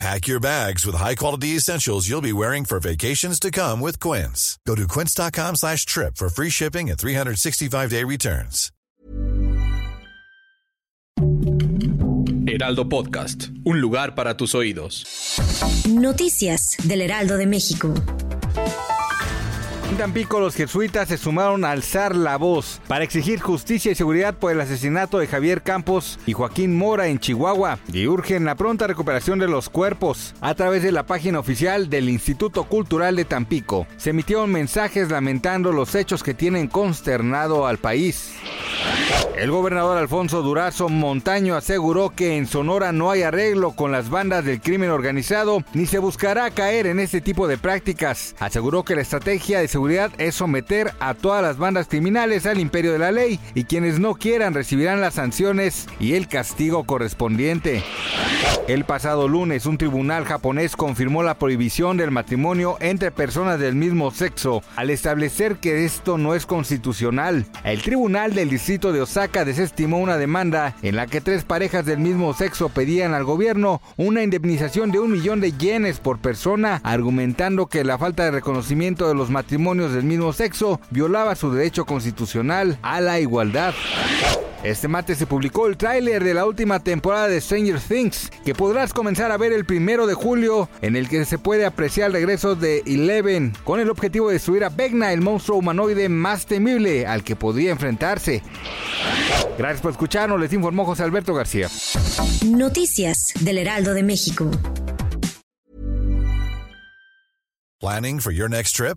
Pack your bags with high-quality essentials you'll be wearing for vacations to come with Quince. Go to quince.com slash trip for free shipping and 365-day returns. Heraldo Podcast, un lugar para tus oídos. Noticias del Heraldo de México. En Tampico, los jesuitas se sumaron a alzar la voz para exigir justicia y seguridad por el asesinato de Javier Campos y Joaquín Mora en Chihuahua y urgen la pronta recuperación de los cuerpos. A través de la página oficial del Instituto Cultural de Tampico, se emitieron mensajes lamentando los hechos que tienen consternado al país. El gobernador Alfonso Durazo Montaño aseguró que en Sonora no hay arreglo con las bandas del crimen organizado ni se buscará caer en este tipo de prácticas. Aseguró que la estrategia de seguridad es someter a todas las bandas criminales al imperio de la ley y quienes no quieran recibirán las sanciones y el castigo correspondiente. El pasado lunes un tribunal japonés confirmó la prohibición del matrimonio entre personas del mismo sexo al establecer que esto no es constitucional. El tribunal del distrito de Osaka desestimó una demanda en la que tres parejas del mismo sexo pedían al gobierno una indemnización de un millón de yenes por persona, argumentando que la falta de reconocimiento de los matrimonios del mismo sexo violaba su derecho constitucional a la igualdad. Este martes se publicó el tráiler de la última temporada de Stranger Things, que podrás comenzar a ver el primero de julio, en el que se puede apreciar el regreso de Eleven, con el objetivo de destruir a Vecna, el monstruo humanoide más temible al que podría enfrentarse. Gracias por escucharnos, les informó José Alberto García. Noticias del Heraldo de México. Planning for your next trip?